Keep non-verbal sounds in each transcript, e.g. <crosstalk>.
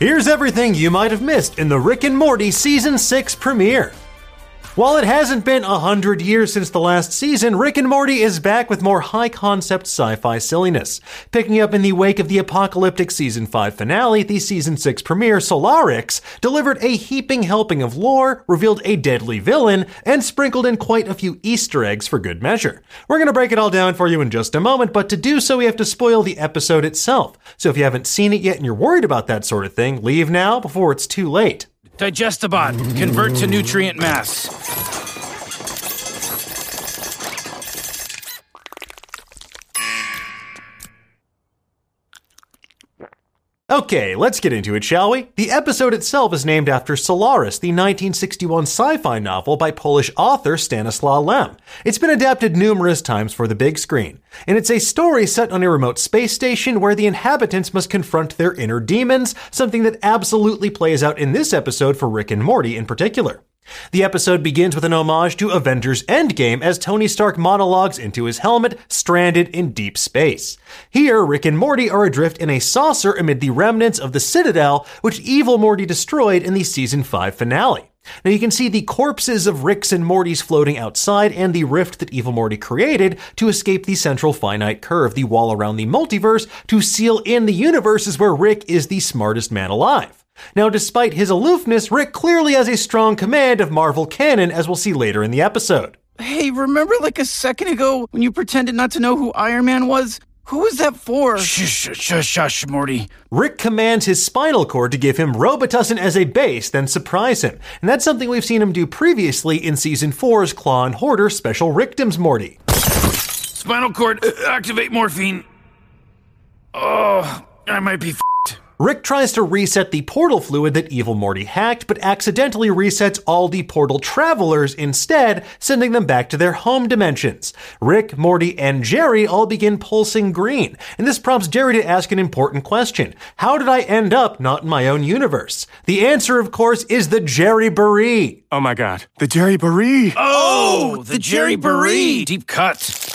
Here's everything you might have missed in the Rick and Morty Season 6 premiere. While it hasn't been a hundred years since the last season, Rick and Morty is back with more high concept sci fi silliness. Picking up in the wake of the apocalyptic season 5 finale, the season 6 premiere, Solaricks, delivered a heaping helping of lore, revealed a deadly villain, and sprinkled in quite a few Easter eggs for good measure. We're going to break it all down for you in just a moment, but to do so, we have to spoil the episode itself. So if you haven't seen it yet and you're worried about that sort of thing, leave now before it's too late. Digestibot. Convert to nutrient mass. Okay, let's get into it, shall we? The episode itself is named after Solaris, the 1961 sci fi novel by Polish author Stanislaw Lem. It's been adapted numerous times for the big screen, and it's a story set on a remote space station where the inhabitants must confront their inner demons, something that absolutely plays out in this episode for Rick and Morty in particular. The episode begins with an homage to Avengers Endgame as Tony Stark monologues into his helmet, stranded in deep space. Here, Rick and Morty are adrift in a saucer amid the remnants of the Citadel, which evil Morty destroyed in the season 5 finale. Now you can see the corpses of Rick's and Morty's floating outside and the rift that Evil Morty created to escape the central finite curve, the wall around the multiverse, to seal in the universes where Rick is the smartest man alive. Now, despite his aloofness, Rick clearly has a strong command of Marvel canon, as we'll see later in the episode. Hey, remember like a second ago when you pretended not to know who Iron Man was? Who was that for? Shush, shush, shush, Morty. Rick commands his spinal cord to give him Robitussin as a base, then surprise him. And that's something we've seen him do previously in Season 4's Claw and Hoarder Special Ricktim's Morty. Spinal cord, uh, activate morphine. Oh, I might be Rick tries to reset the portal fluid that Evil Morty hacked, but accidentally resets all the portal travelers instead, sending them back to their home dimensions. Rick, Morty, and Jerry all begin pulsing green, and this prompts Jerry to ask an important question How did I end up not in my own universe? The answer, of course, is the Jerryboree. Oh my god, the Jerryboree! Oh, the, the Jerryboree! Deep cut.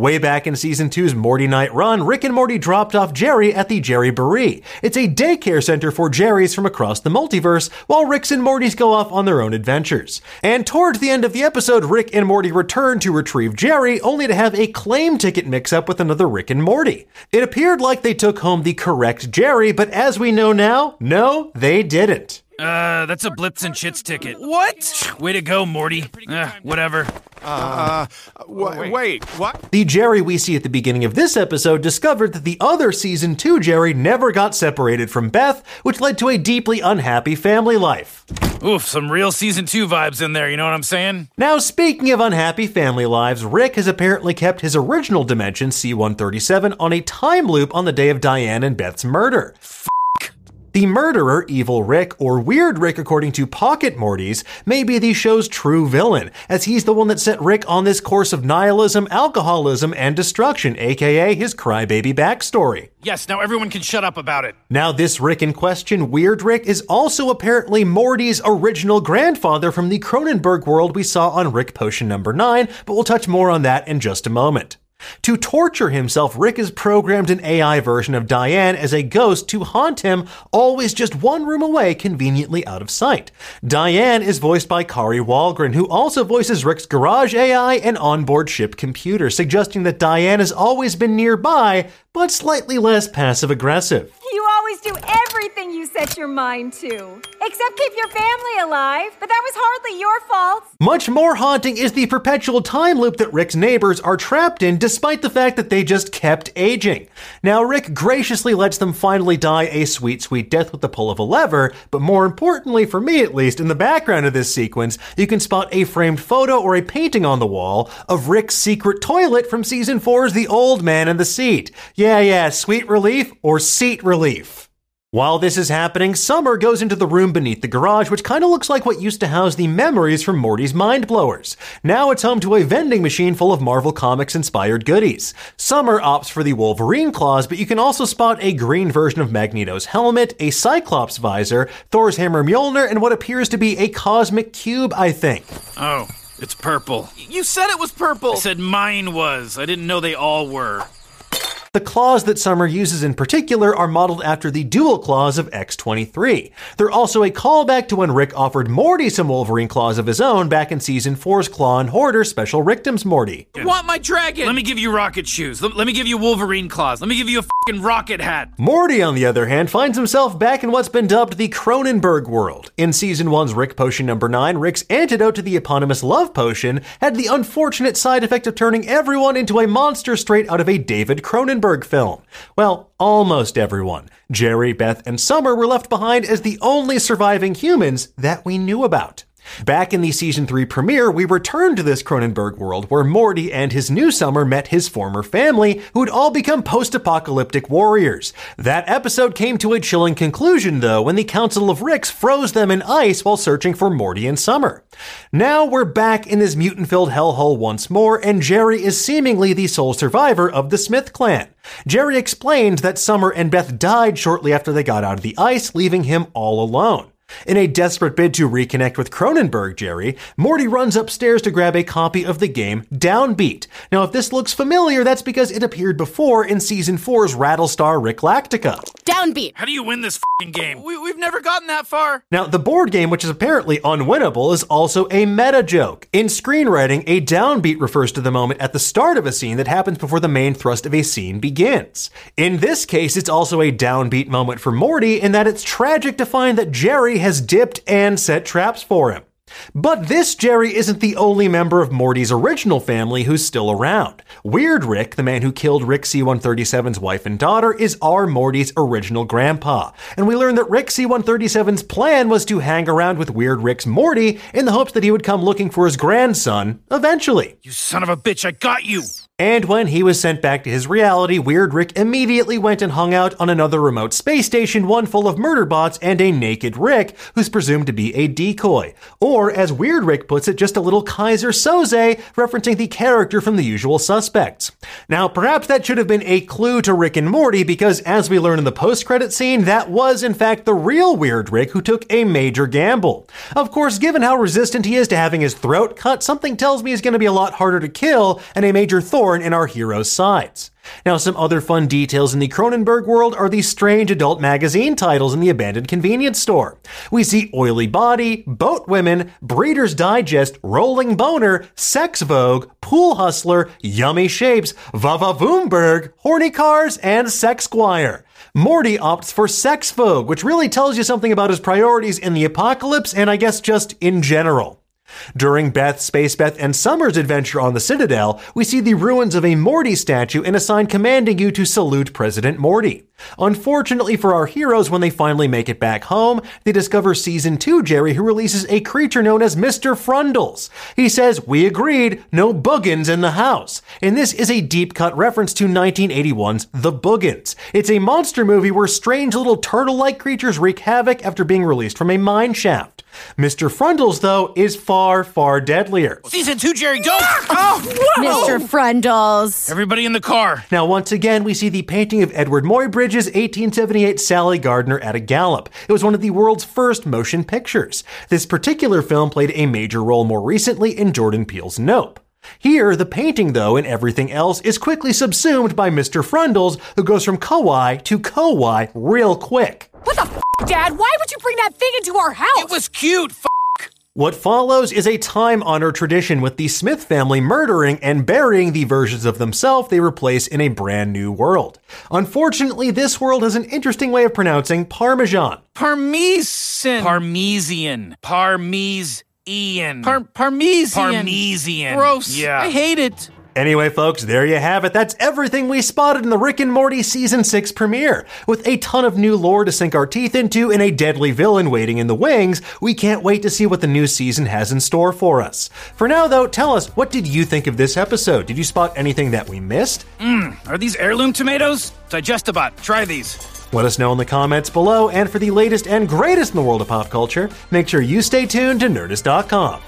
Way back in season 2's Mortynight Run, Rick and Morty dropped off Jerry at the Jerryboree. It's a daycare center for Jerrys from across the multiverse, while Rick's and Morty's go off on their own adventures. And towards the end of the episode, Rick and Morty return to retrieve Jerry, only to have a claim ticket mix up with another Rick and Morty. It appeared like they took home the correct Jerry, but as we know now, no, they didn't. Uh, that's a Blips and Chitz ticket. What? Way to go, Morty. Uh, whatever. Uh, w- wait, what? The Jerry we see at the beginning of this episode discovered that the other season 2 Jerry never got separated from Beth, which led to a deeply unhappy family life. Oof, some real season 2 vibes in there, you know what I'm saying? Now, speaking of unhappy family lives, Rick has apparently kept his original dimension, C137, on a time loop on the day of Diane and Beth's murder. The murderer, Evil Rick, or Weird Rick according to Pocket Mortys, may be the show's true villain, as he's the one that set Rick on this course of nihilism, alcoholism, and destruction, aka his crybaby backstory. Yes, now everyone can shut up about it. Now, this Rick in question, Weird Rick, is also apparently Morty's original grandfather from the Cronenberg world we saw on Rick Potion number 9, but we'll touch more on that in just a moment. To torture himself, Rick has programmed an AI version of Diane as a ghost to haunt him, always just one room away, conveniently out of sight. Diane is voiced by Kari Wahlgren, who also voices Rick's garage AI and onboard ship computer, suggesting that Diane has always been nearby, but slightly less passive aggressive. You always do everything you set your mind to, except keep your family alive, but that was hardly your fault. Much more haunting is the perpetual time loop that Rick's neighbors are trapped in, despite the fact that they just kept aging. Now, Rick graciously lets them finally die a sweet, sweet death with the pull of a lever, but more importantly, for me at least, in the background of this sequence, you can spot a framed photo or a painting on the wall of Rick's secret toilet from season 4's The Old Man in the Seat. Yeah, yeah, sweet relief or seat relief. While this is happening, Summer goes into the room beneath the garage, which kind of looks like what used to house the memories from Morty's Mind Blowers. Now it's home to a vending machine full of Marvel Comics inspired goodies. Summer opts for the Wolverine claws, but you can also spot a green version of Magneto's helmet, a Cyclops visor, Thor's hammer Mjolnir, and what appears to be a cosmic cube, I think. Oh, it's purple. You said it was purple. I said mine was. I didn't know they all were. The claws that Summer uses in particular are modeled after the dual claws of X23. They're also a callback to when Rick offered Morty some Wolverine claws of his own back in season 4's Claw and Hoarder Special Ricktim's Morty. I Want my dragon? Let me give you rocket shoes. Let, let me give you Wolverine claws. Let me give you a fucking rocket hat. Morty, on the other hand, finds himself back in what's been dubbed the Cronenberg world. In season 1's Rick Potion number 9, Rick's antidote to the eponymous love potion had the unfortunate side effect of turning everyone into a monster straight out of a David Cronenberg film. Well, almost everyone. Jerry, Beth, and Summer were left behind as the only surviving humans that we knew about. Back in the season 3 premiere, we returned to this Cronenberg world where Morty and his new summer met his former family, who had all become post apocalyptic warriors. That episode came to a chilling conclusion, though, when the Council of Ricks froze them in ice while searching for Morty and Summer. Now we're back in this mutant filled hellhole once more, and Jerry is seemingly the sole survivor of the Smith clan. Jerry explained that Summer and Beth died shortly after they got out of the ice, leaving him all alone. In a desperate bid to reconnect with Cronenberg Jerry, Morty runs upstairs to grab a copy of the game Downbeat. Now, if this looks familiar, that's because it appeared before in Season 4's Rattlestar Ricklactica. Downbeat. How do you win this fing game? We, we've never gotten that far. Now, the board game, which is apparently unwinnable, is also a meta joke. In screenwriting, a downbeat refers to the moment at the start of a scene that happens before the main thrust of a scene begins. In this case, it's also a downbeat moment for Morty in that it's tragic to find that Jerry has dipped and set traps for him. But this Jerry isn't the only member of Morty's original family who's still around. Weird Rick, the man who killed Rick C-137's wife and daughter, is our Morty's original grandpa. And we learn that Rick C-137's plan was to hang around with Weird Rick's Morty in the hopes that he would come looking for his grandson eventually. You son of a bitch, I got you! And when he was sent back to his reality, Weird Rick immediately went and hung out on another remote space station, one full of murder bots and a naked Rick, who's presumed to be a decoy. Or, as Weird Rick puts it, just a little Keyser Söze, referencing the character from the usual suspects. Now, perhaps that should have been a clue to Rick and Morty, because as we learn in the post-credit scene, that was in fact the real Weird Rick who took a major gamble. Of course, given how resistant he is to having his throat cut, something tells me he's going to be a lot harder to kill and a major thorn in our hero's sides. Now, some other fun details in the Cronenberg world are the strange adult magazine titles in the abandoned convenience store. We see Oily Body, Boat Women, Breeder's Digest, Rolling Boner, Sex Vogue, Pool Hustler, Yummy Shapes, Vava Voomberg, Horny Cars, and Sex Squire. Morty opts for Sex Vogue, which really tells you something about his priorities in the apocalypse and I guess just in general. During Beth, Space Beth, and Summer's adventure on the Citadel, we see the ruins of a Morty statue and a sign commanding you to salute President Morty. Unfortunately for our heroes, when they finally make it back home, they discover Season 2 Jerry, who releases a creature known as Mr. Frundles. He says, We agreed, no boogens in the house. And this is a deep cut reference to 1981's The Boogens. It's a monster movie where strange little turtle like creatures wreak havoc after being released from a mine shaft. Mr. Frundles, though, is far, far deadlier. Season two, Jerry, don't! <laughs> Oh, Mr. Frundles. Everybody in the car. Now, once again, we see the painting of Edward Muybridge's 1878 Sally Gardner at a Gallop. It was one of the world's first motion pictures. This particular film played a major role more recently in Jordan Peele's Nope. Here, the painting, though, and everything else is quickly subsumed by Mr. Frundles, who goes from kawaii to kawaii real quick. What the f, Dad? Why would you bring that thing into our house? It was cute. F- What follows is a time honored tradition with the Smith family murdering and burying the versions of themselves they replace in a brand new world. Unfortunately, this world has an interesting way of pronouncing Parmesan. Parmesan. Parmesian. Parmesian. Par- Parmesian. Parmesian. Gross. Yeah. I hate it. Anyway, folks, there you have it. That's everything we spotted in the Rick and Morty Season 6 premiere. With a ton of new lore to sink our teeth into and a deadly villain waiting in the wings, we can't wait to see what the new season has in store for us. For now, though, tell us, what did you think of this episode? Did you spot anything that we missed? Mmm, are these heirloom tomatoes? Digestibot, try these. Let us know in the comments below, and for the latest and greatest in the world of pop culture, make sure you stay tuned to Nerdist.com.